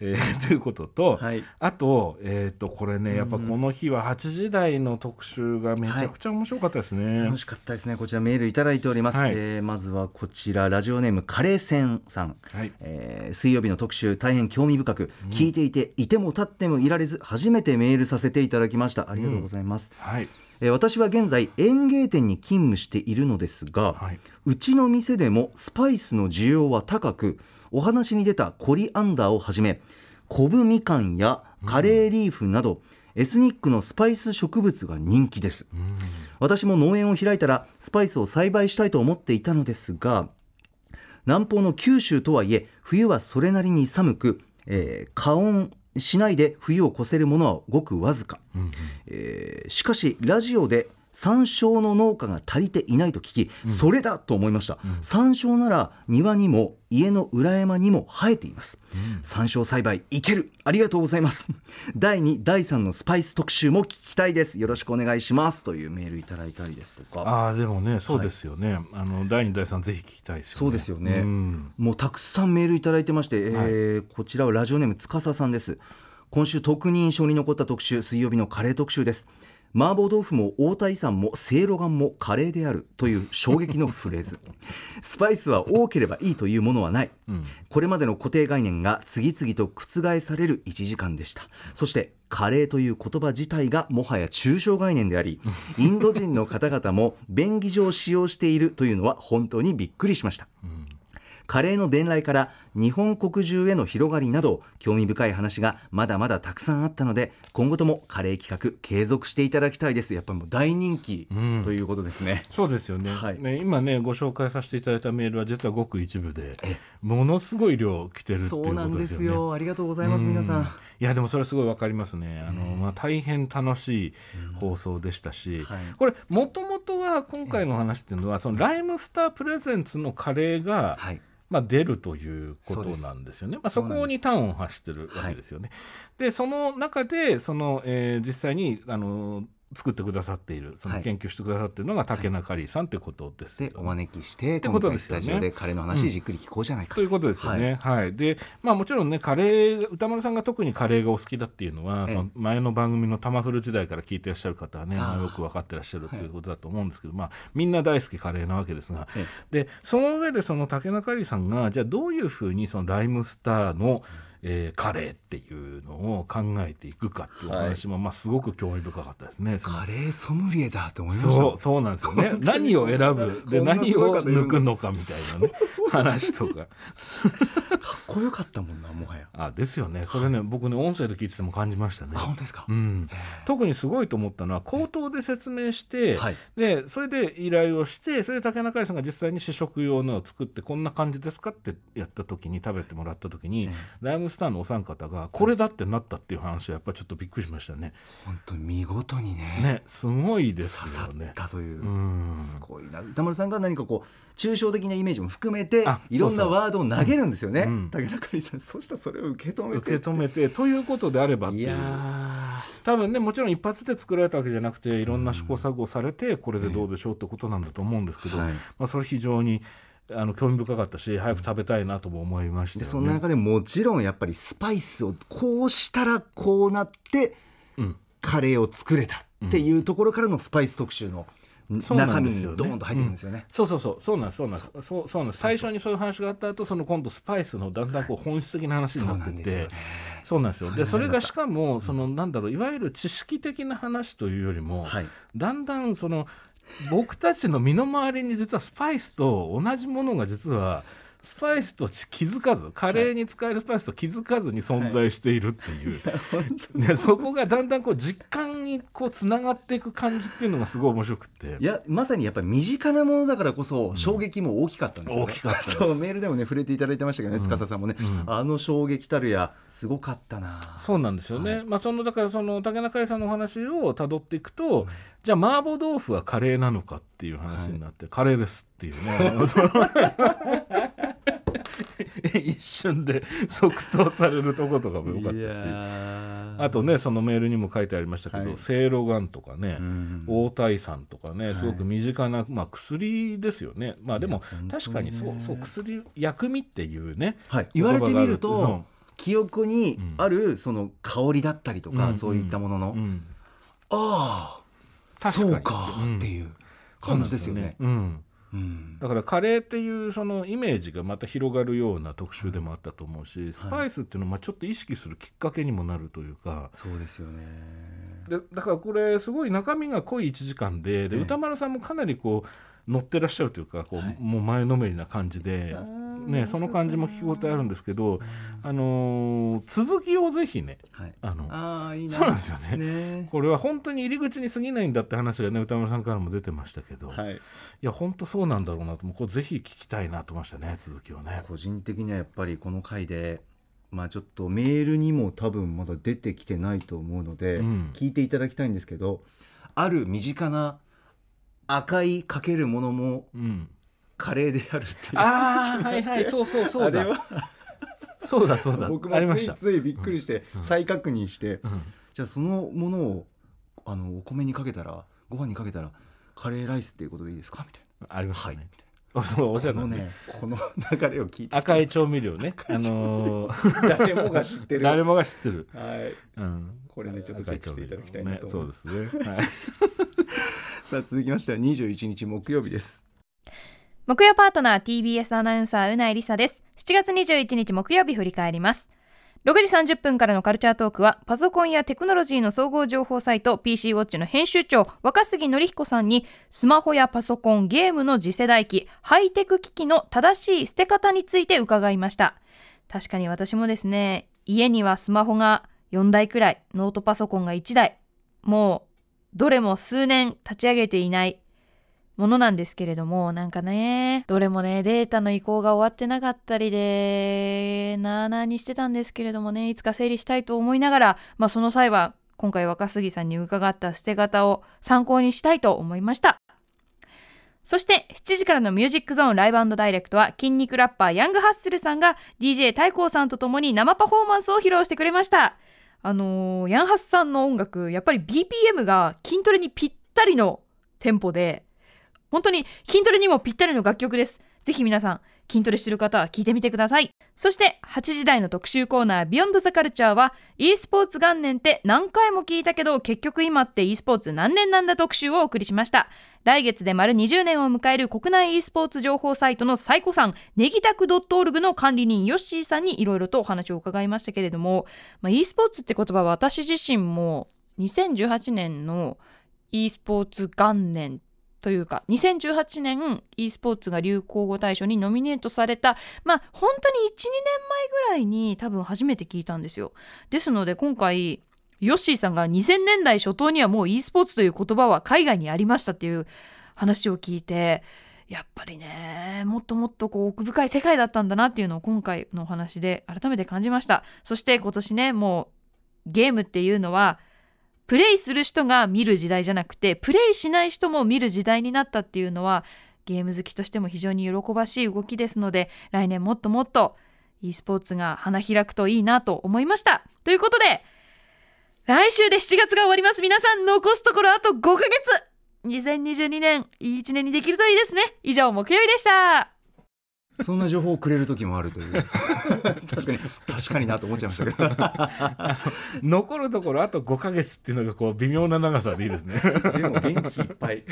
えー ということと、はい。あと,、えー、とこれねやっぱこの日は8時台の特集がめちゃくちゃ面白かったですね、楽しかったですね。こちらメールいただいております、はい。えーまずはこちらラジオネームカレーセンさん、はい。えー水曜日の特集大変興味深く、聞いていていても立ってもいられず初めてメールさせていただきました。ありがとうございます、はい。えー私は現在園芸店に勤務しているのですが、はい。うちの店でもスパイスの需要は高くお話に出たコリアンダーをはじめコブみかんやカレーリーフなど、エスニックのスパイス植物が人気です、私も農園を開いたらスパイスを栽培したいと思っていたのですが南方の九州とはいえ冬はそれなりに寒く、えー加温しないで冬を越せるものはごくわずか、えーしかしラジオで山椒の農家が足りていないと聞き、それだと思いました、山椒なら庭にも家の裏山にも生えています、山椒栽培いける。ありがとうございます。第2第3のスパイス特集も聞きたいです。よろしくお願いします。というメールいただいたりですとか。ああでもねそうですよね、あの第2第3ぜひ聞きたいですよね。そうですよね、うん。もうたくさんメールいただいてまして、えーこちらはラジオネームつかささんです。今週特に印象に残った特集水曜日のカレー特集です麻婆豆腐も大田遺産もせいろがんもカレーであるという衝撃のフレーズ。スパイスは多ければいいというものはない、これまでの固定概念が次々と覆される1時間でした。そしてカレーという言葉自体がもはや抽象概念でありインド人の方々も便宜上使用しているというのは本当にびっくりしました、カレーの伝来から日本国中への広がりなど興味深い話がまだまだたくさんあったので今後ともカレー企画継続していただきたいです。やっぱりもう大人気ん。ということですね、そうですよね,、はい。ね今ねご紹介させていただいたメールは実はごく一部でものすごい量来てるっていうそうなんでことですよね。すよ。ありがとうございます皆さん。いやでもそれすごいわかりますね。あの、まあ大変楽しい放送でしたし、はい。これもともとは今回の話っていうのはそのライムスタープレゼンツのカレーが、はいまあ、出るということなんですよね。まあ、そこに端を発してるわけですよね。でその中でその、えー実際にあの作ってくださっているそはい。の研究してくださっているのが竹中里さんってことですよね。でお招きしててこと今回スですよね。タジオでカレーの話じっくり聞こうじゃないかと。いうことですよね。はい、で、まあ、もちろんね、カレー、歌丸さんが特にカレーがお好きだっていうのは、ええ。その前の番組のタマフル時代から聞いてらっしゃる方はね、よく分かってらっしゃるということだと思うんですけど、まあ、みんな大好きカレーなわけですが、えで、その上で、その竹中里さんが、じゃあ、どういうふうに、そのライムスターの、えーカレーっていうのを考えていくかっていうお話も、まあ、すごく興味深かったですね。カレーソムリエだと思いました。そうそうなんですよね。何を選ぶ？で何を抜くのかみたいなね。話とか。かっこよかったもんなもはや。あですよね。それね僕ね音声で聞いてても感じましたね。あ。本当ですか、うん、特にすごいと思ったのは口頭で説明して、はい。でそれで依頼をしてそれで竹中里さんが実際に試食用のを作ってこんな感じですかってやった時に食べてもらった時に、ライムグスターのお三方がこれだってなったっていう話はやっぱりちょっとびっくりしましたね。本当に見事にねねすごいです刺さっよね。たという、うん。すごいな。歌丸さんが何かこう抽象的なイメージも含めてあいろんなワードを投げるんですよね、うん。竹中里さん。そしたらそれを受け止めて受け止めて。ということであればっていう。いや多分ねもちろん一発で作られたわけじゃなくていろんな試行錯誤されてこれでどうでしょうってことなんだと思うんですけど、はい。まあ、それ非常にあの興味深かったし早く食べたいなとも思いましたよね。ーでそんな中でもちろんやっぱりスパイスをこうしたらこうなってうん。カレーを作れたっていうところからのスパイス特集の中身んですよね。にドーンと入ってくるんですよね。そうそうそう。そうなんです。そうなんです。そうそうなんです。最初にそういう話があった後その今度スパイスのだんだんこう本質的な話になってて。そうなんですよ。でそれがしかもそのなんだろういわゆる知識的な話というよりも、はい。だんだんその僕たちの身の回りに実はスパイスと同じものが実はスパイスと気づかずカレーに使えるスパイスと気づかずに存在しているっていう、ね、そこがだんだんこう実感にこうつながっていく感じっていうのがすごい面白くって。い。やまさにやっぱり身近なものだからこそ衝撃も大きかったんですよね、大きかったそうメールでもね触れていただいてましたけどね、司さんもね、うん。あの衝撃たるやすごかったなそうなんですよね、はまあそのだからその竹中屋さんのお話をたどっていくと、じゃあ麻婆豆腐はカレーなのかっていう話になって、カレーですっていうね。一瞬で即答されるとことかもよかったし。ー。あとねそのメールにも書いてありましたけど、はい。せいろがんとかね、うん大体酸とかねい。すごく身近な、まあ、薬ですよね。まあでも確かにそうそう薬薬味っていうねはい、言われてみる言葉があると記憶にあるその香りだったりとか、うん。そういったものの、うん。ああそうかっていう感じですよね。うん。うんだからカレーっていうそのイメージがまた広がるような特集でもあったと思うし、スパイスっていうのはまあちょっと意識するきっかけにもなるというか。そうですよね。でだからこれすごい中身が濃い1時間ででええ歌丸さんもかなりこう乗ってらっしゃるというかこう、はい。もう前のめりな感じで、ね、その感じも聞き応えあるんですけど、あのー続きをぜひねはい。あのああいいな。そうなんですよねね。これは本当に入り口に過ぎないんだって話がね歌丸さんからも出てましたけど、い、はい。や本当そうなんだろうなともうこれぜひ聞きたいなと思いましたね続きをね。個人的にはやっぱりこの回で。まあちょっとメールにも多分まだ出てきてないと思うので、うん聞いていただきたいんですけどある身近な赤いかけるものもうんカレーであるっていう。ああはいはい。そうそうそうだ。あれは。そうだそうだ。僕もついついびっくりしてうん再確認して、うん。じゃあそのものをあのお米にかけたらご飯にかけたらカレーライスっていうことでいいですか？みたいありましたなはい。そうおっしゃこのるねねこの流れを聞いて。赤い調味料ね。あのー。誰もが知ってる。誰もが知ってる、はい。うん、これねちょっとチェックしていただきたいなとそう。うですね、はい、さあ続きましては21日木曜日です木曜パートナー TBS アナウンサーうないりさです。7月21日木曜日振り返ります。6時30分からのカルチャートークはパソコンやテクノロジーの総合情報サイト PC ウォッチの編集長若杉則彦さんにスマホやパソコンゲームの次世代機ハイテク機器の正しい捨て方について伺いました。確かに私もですね家にはスマホが4台くらいノートパソコンが1台もうどれも数年立ち上げていないものなんですけれどもなんかねどれもねデータの移行が終わってなかったりでなあなあにしてたんですけれどもねいつか整理したいと思いながらまあその際は今回若杉さんに伺った捨て方を参考にしたいと思いました。そして7時からのミュージックゾーンライブダイレクトは筋肉ラッパーヤングハッスルさんが DJ 太閤さんと共に生パフォーマンスを披露してくれました。あのーヤンハスさんの音楽やっぱり BPM が筋トレにぴったりのテンポで本当に筋トレにもぴったりの楽曲です。ぜひ皆さん、筋トレしてる方は聞いてみてください。そして、8時台の特集コーナー、ビヨンドザカルチャーは、e スポーツ元年って何回も聞いたけど、結局今って e スポーツ何年なんだ特集をお送りしました。来月で丸20年を迎える国内 e スポーツ情報サイトの最古さん、ネギタク .org の管理人ヨッシーさんにいろいろとお話を伺いましたけれども、まあ、e スポーツって言葉は私自身も2018年の e スポーツ元年というか2018年 e スポーツが流行語大賞にノミネートされたまあ本当に12年前ぐらいに多分初めて聞いたんですよ。ですので今回ヨッシーさんが2000年代初頭にはもう e スポーツという言葉は海外にありましたっていう話を聞いてやっぱりねもっともっとこう奥深い世界だったんだなっていうのを今回のお話で改めて感じました。そして今年ねもうゲームっていうのはプレイする人が見る時代じゃなくてプレイしない人も見る時代になったっていうのはゲーム好きとしても非常に喜ばしい動きですので来年もっともっと e スポーツが花開くといいなと思いました。ということで来週で7月が終わります。皆さん残すところあと5ヶ月。2022年いい1年にできるといいですね。以上木曜日でした。そんな情報をくれる時もあるという。確かに確かになと思っちゃいましたけど。残るところあと5ヶ月っていうのがこう微妙な長さでいいですね。でも元気いっぱい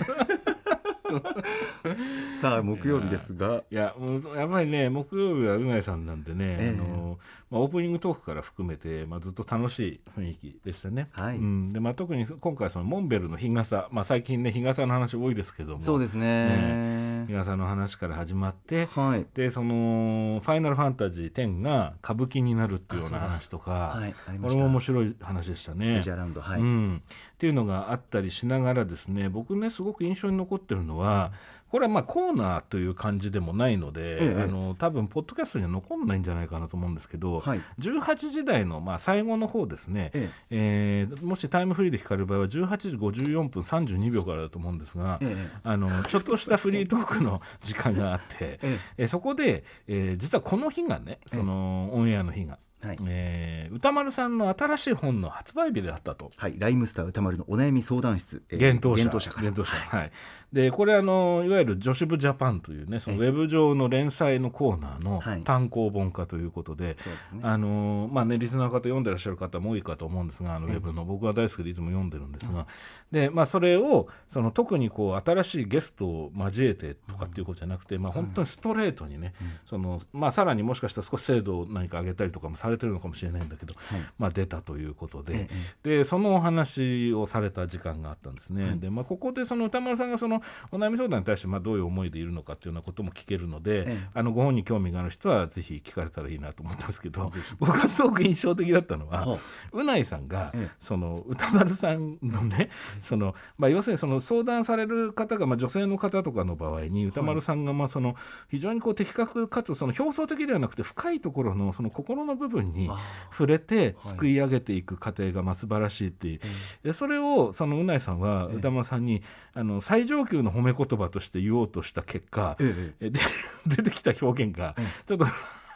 さあ木曜日ですが。いやもうやっぱりね木曜日はうなえさんなんでね、ええ。あのまあ、オープニングトークから含めて、まあ、ずっと楽しい雰囲気でしたね、はい。うん。でまあ、特に今回そのモンベルの日傘、まあ、最近ね日傘の話多いですけども。そうですね。日傘の話から始まってはい。でその「ファイナルファンタジー10」が歌舞伎になるっていうような話とか、はいこれも面白い話でしたステねージ。アラウンドはい、うん、っていうのがあったりしながらですね僕ねすごく印象に残ってるのはこれはまあコーナーという感じでもないので、ええ。あの多分ポッドキャストには残んないんじゃないかなと思うんですけど、はい。18時台のまあ最後の方ですね、ええ。ーもしタイムフリーで聞かれる場合は18時54分32秒からだと思うんですが、ええ。あのちょっとしたフリートークの時間があって、ええ。えそこで、えー実はこの日がねそのオンエアの日が、はい。えー歌丸さんの新しい本の発売日であったと。はい、ライムスター歌丸のお悩み相談室、えー幻冬舎から。幻冬舎はい、でこれあのいわゆる女子部ジャパンというねそのウェブ上の連載のコーナーのはい。単行本化ということで、そうですね。あのまあねリスナーの方読んでらっしゃる方も多いかと思うんですがあのウェブの僕は大好きでいつも読んでるんですが、でまあそれをその特にこう新しいゲストを交えてとかっていうことじゃなくて、まあ本当にストレートにね、そのまあさらにもしかしたら少し精度を何か上げたりとかもされてるのかもしれないんだけど、まあ出たということで、でそのお話をされた時間があったんですね。でまあここでその歌丸さんがそのお悩み相談に対してまあどういう思いでいるのかっていうようなことも聞けるので、ええ。あのご本に興味がある人はぜひ聞かれたらいいなと思ったんですけど僕がすごく印象的だったのは、はう。ないさんが、ええ。その歌丸さんのねその、まあ、要するにその相談される方が、まあ、女性の方とかの場合に歌丸さんがまあその非常にこう的確かつその表層的ではなくて深いところのその心の部分に触れてはい。すくい上げていく過程がまあ素晴らしいっていう、でそれをそのうないさんは歌丸さんにあの最上級の褒め言葉として言おうとした結果、ええ。出てきた表現がちょっと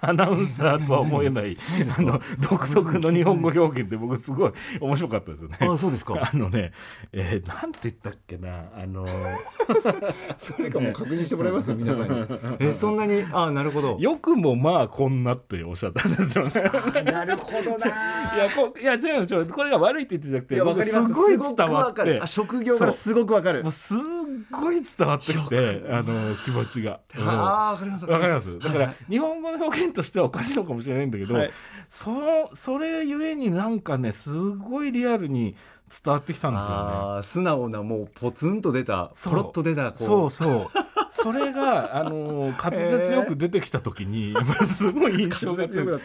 アナウンサーとは思えないあの独特の日本語表現で僕すごい面白かったですよね。あそうですか。あのね、えーなんて言ったっけなあの それかもう確認してもらいますよ皆さんに。え そんなに？あなるほど。よくもまあこんなっておっしゃったんですよね。なるほどな。いやこういや違う違うこれが悪いって言ってじゃなくていやわかります。僕すごい伝わって。あ職業からすごくわかる。もうすっごい伝わってきてあの気持ちが。うんあーわかりますわかります。だから、はい。日本語の表現としてはおかしいのかもしれないんだけど、はいそのそれゆえになんかねすごいリアルに伝わってきたんですよね。素直なもうポツンと出たポロッと出たこうそうそう。それがあの滑舌よく出てきた時に、すごい印象が強く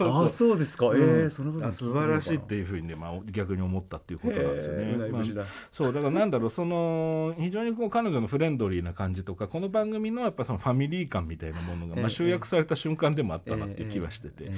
あそうですか、えうん。ー、その部素晴らしいっていうふうにね、まあ、逆に思ったっていうことなんですよね。まあそうだからなんだろうその非常にこう彼女のフレンドリーな感じとかこの番組のやっぱそのファミリー感みたいなものが、まあ、集約された瞬間でもあったなっていう気はしてて、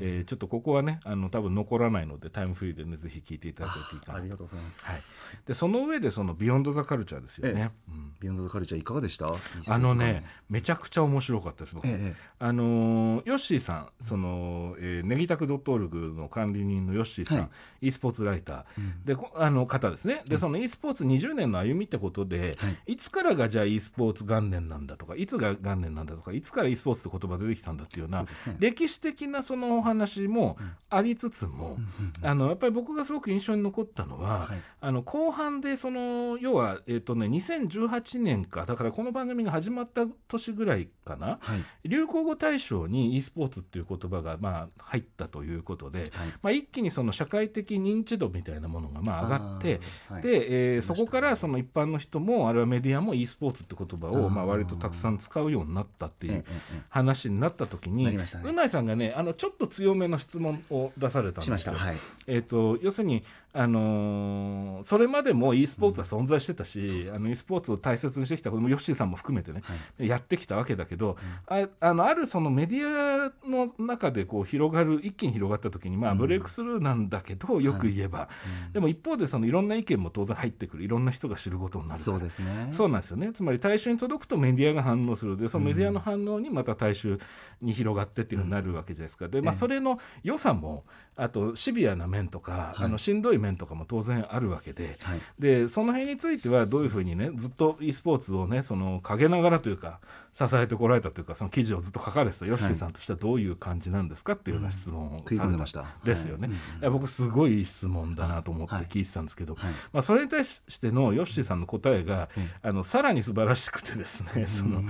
えーちょっとここはねあの多分残らないのでタイムフリーでねぜひ聞いていただけるといいかなありがとうございます、はい、でその上でその「 Beyond The Culture」ですよね。うん。 Beyond The Culture いかがでした？あのね、めちゃくちゃ面白かったです僕、ええあのーヨッシーさんその、えー、 Negitaku.org の管理人のヨッシーさん、はい。e スポーツライター、でこあの方ですね。でその e スポーツ20年の歩みってことで、い、つからがじゃあ e スポーツ元年なんだとかいつが元年なんだとかいつから e スポーツって言葉出てきたんだっていうようなね。歴史的なそのお話もありつつも、あのやっぱり僕がすごく印象に残ったのは、はい。あの後半でその要は、えーとね、2018年かだからこの番組が始まった年ぐらいかな、はい。流行語大賞に e スポーツっていう言葉がまあ入ったということで、はい。まあ、一気にその社会的認知度みたいなものがまあ上がって、はい。で、えーそこからその一般の人もあるいはメディアも e スポーツって言葉をまあ割とたくさん使うようになったっていう話になった時に、うないさんがねあのちょっと強めの質問を出されたんですよ。した。はい。えー、と要するに、あのーそれまでも e スポーツは存在してたし、あの e スポーツを大切にしてきたこともヨッシーさんんも含めてね、やってきたわけだけど、ああのあるそのメディアの中でこう広がる一気に広がった時にまあブレイクスルーなんだけど、よく言えば、でも一方でそのいろんな意見も当然入ってくるいろんな人が知ることになる。そうですね。そうなんですよね。つまり大衆に届くとメディアが反応する。でそのメディアの反応にまた大衆に広がってっていうのになるわけじゃないですか。で、まあ、それの良さもあとシビアな面とか、あのしんどい面とかも当然あるわけで,、はい。でその辺についてはどういうふうにねずっと e スポーツをねその陰ながらというか支えてこられたというかその記事をずっと書かれてたヨッシーさんとしてはどういう感じなんですかっていうような質問を食い込んでました。ですよね、はい。僕すごいいい質問だなと思ってはい。聞いてたんですけど、はい。まあ、それに対してのヨッシーさんの答えが、あのさらに素晴らしくてですね、その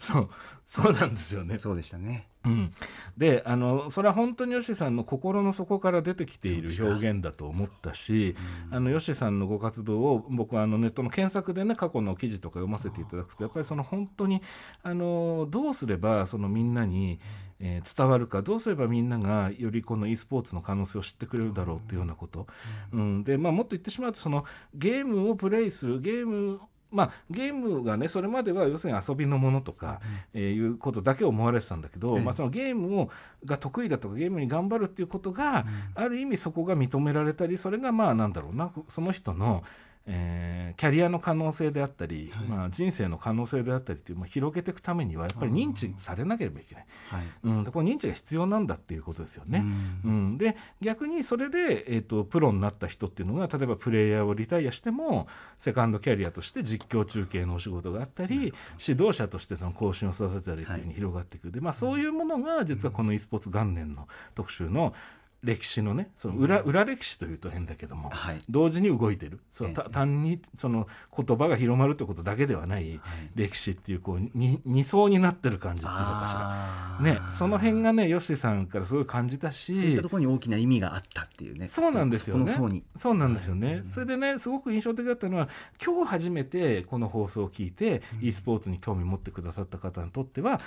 そうそうなんですよね。そうでしたね。うん、であのそれは本当にヨッシーさんの心の底から出てきている表現だと思ったし、あのヨッシーさんのご活動を僕はあのネットの検索でね過去の記事とか読ませていただくとやっぱりその本当にあのどうすればそのみんなに、えー伝わるかどうすればみんながよりこの e スポーツの可能性を知ってくれるだろうっていうようなこと、うん。でまあ、もっと言ってしまうとそのゲームをプレイするゲームまあ、ゲームがねそれまでは要するに遊びのものとか、えーいうことだけ思われてたんだけど、まあ、そのゲームをが得意だとかゲームに頑張るっていうことが、ある意味そこが認められたりそれがまあなんだろうなその人の、えーキャリアの可能性であったり、まあ、人生の可能性であったりっていう、まあ、広げていくためにはやっぱり認知されなければいけない、はい。うん、でこの認知が必要なんだっていうことですよね。うん。うん、で逆にそれで、えー、とプロになった人っていうのが例えばプレイヤーをリタイアしてもセカンドキャリアとして実況中継のお仕事があったり、指導者としてその講師を育てたりっていうふうに広がっていく、でまあ、そういうものが実はこの e スポーツ元年の特集の歴史のねその裏裏歴史というと変だけども、はい。同時に動いてる。そうええ。た単にその言葉が広まるってことだけではない歴史っていうこうに二層になってる感じっていうのかしら。ね、その辺がね、ヨッシーさんからすごい感じたし、そういったところに大きな意味があったっていうね。そうなんですよね。そうなんですよね。それでね、すごく印象的だったのは、今日初めてこの放送を聞いて、e スポーツに興味持ってくださった方にとっては、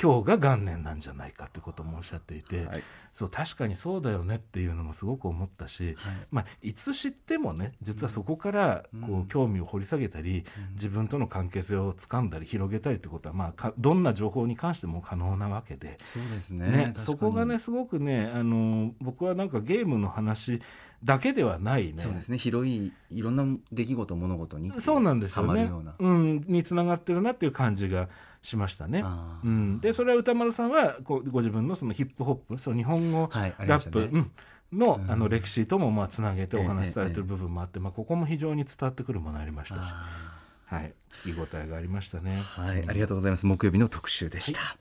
今日が元年なんじゃないかってこともおっしゃっていて、はい。そう確かにそうだよねっていうのもすごく思ったし、まあ、いつ知ってもね実はそこからこう興味を掘り下げたり、自分との関係性をつかんだり広げたりってことは、まあ、かどんな情報に関しても可能なわけで。そうですね。ね、そこがねすごくねあの僕はなんかゲームの話だけではないね。そうですね。広いいろんな出来事物事にそうなんですはよね。まるような、うん、につながってるなっていう感じがしましたね。うん、でそれは歌丸さんはこうご自分のそのヒップホップその日本語ラップ、ましたね。うん。の,、うん。あの歴史ともまあつなげてお話しされてええる部分もあって、まあ、ここも非常に伝わってくるものありましたし、あはい、聞き応えがありましたね。ーはい。ありがとうございます。木曜日の特集でした、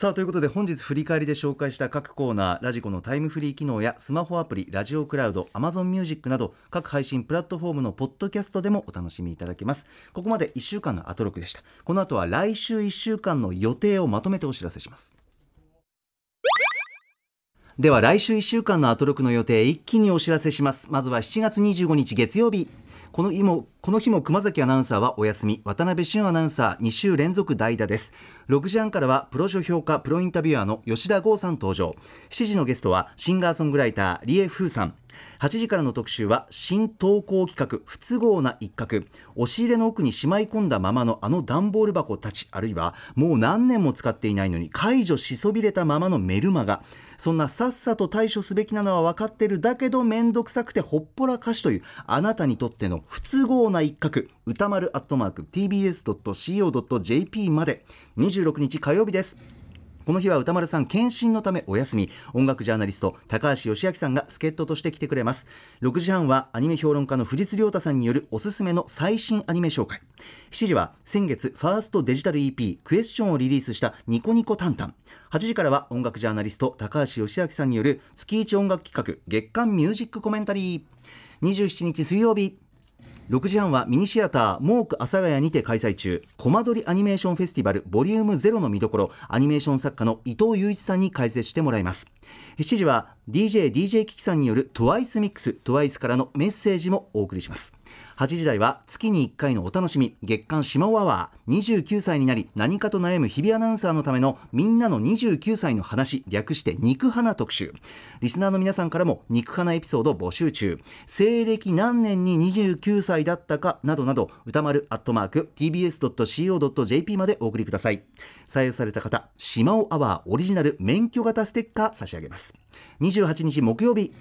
さあということで本日振り返りで紹介した各コーナーラジコのタイムフリー機能やスマホアプリラジオクラウド Amazon ミュージックなど各配信プラットフォームのポッドキャストでもお楽しみいただけます。ここまで1週間のアトロクでしたこの後は来週1週間の予定をまとめてお知らせします。では来週1週間のアトロクの予定一気にお知らせします。まずは7月25日月曜日。この日もこの日も熊崎アナウンサーはお休み。渡辺俊アナウンサー2週連続代打です。6時半からはプロ書評家プロインタビュアーの吉田剛さん登場。7時のゲストはシンガーソングライターリエ・フーさん。8時からの特集は新投稿企画不都合な一角。押し入れの奥にしまい込んだままのあの段ボール箱たちあるいはもう何年も使っていないのに解除しそびれたままのメルマガ。そんなさっさと対処すべきなのは分かってるだけど面倒くさくてほっぽらかしというあなたにとっての不都合な一角。歌丸アットマーク TBS.CO.JP まで。26日火曜日です。この日は歌丸さん検診のためお休み。音楽ジャーナリスト高橋義明さんが助っ人として来てくれます。6時半はアニメ評論家の藤津亮太さんによるおすすめの最新アニメ紹介。7時は先月ファーストデジタル EP クエスチョンをリリースしたニコニコタンタン。8時からは音楽ジャーナリスト高橋義明さんによる月一音楽企画月間ミュージックコメンタリー。27日水曜日6時半はミニシアターモーク阿佐ヶ谷にて開催中。コマ撮りアニメーションフェスティバルボリュームゼロの見どころアニメーション作家の伊藤雄一さんに解説してもらいます。7時は DJDJ キキさんによる TWICE ミックス TWICE からのメッセージもお送りします。8時台は月に1回のお楽しみ。月刊島尾アワー。29歳になり何かと悩む日々アナウンサーのためのみんなの29歳の話。略して肉花特集。リスナーの皆さんからも肉花エピソード募集中。西暦何年に29歳だったかなどなど歌丸アットマーク tbs.co.jp までお送りください。採用された方島尾アワーオリジナル免許型ステッカー差し上げます。28日木曜日。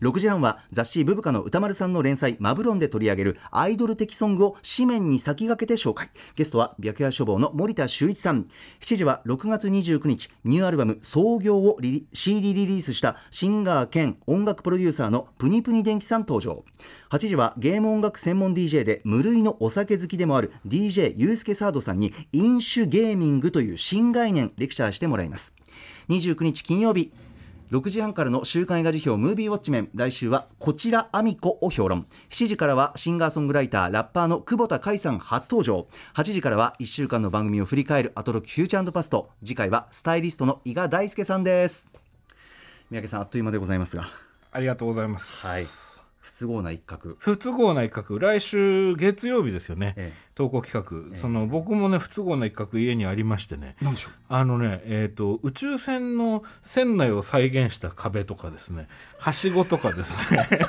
6時半は雑誌ブブカの歌丸さんの連載マブロンで取り上げるアイドル的ソングを紙面に先駆けて紹介。ゲストは白夜書房の森田修一さん。7時は6月29日ニューアルバム創業をリリ CD リリースしたシンガー兼音楽プロデューサーのプニプニ電気さん登場。8時はゲーム音楽専門 DJ で無類のお酒好きでもある DJ ユースケサードさんに飲酒ゲーミングという新概念レクチャーしてもらいます。29日金曜日6時半からの週刊映画辞表ムービーウォッチメン。来週はこちらアミコを評論。7時からはシンガーソングライターラッパーの久保田海さん初登場。8時からは1週間の番組を振り返るアトロックフューチャーパスト。次回はスタイリストの伊賀大輔さんです。三宅さんあっという間でございますが。ありがとうございます。はい不都合な一角。不都合な一角。来週月曜日ですよね、え投稿企画、その僕もね不都合な一角家にありましてね。何でしょう？あのねえっ、と宇宙船の船内を再現した壁とかですね。はしごとかですね。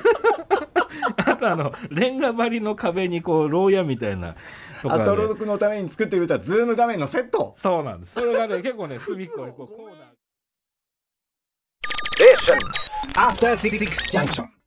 あとあのレンガ張りの壁にこう牢屋みたいなとか、ね、アトロックのために作ってくれたズーム画面のセット。そうなんです。それがね結構ね隅っこにこう コーナー。After Six Junction.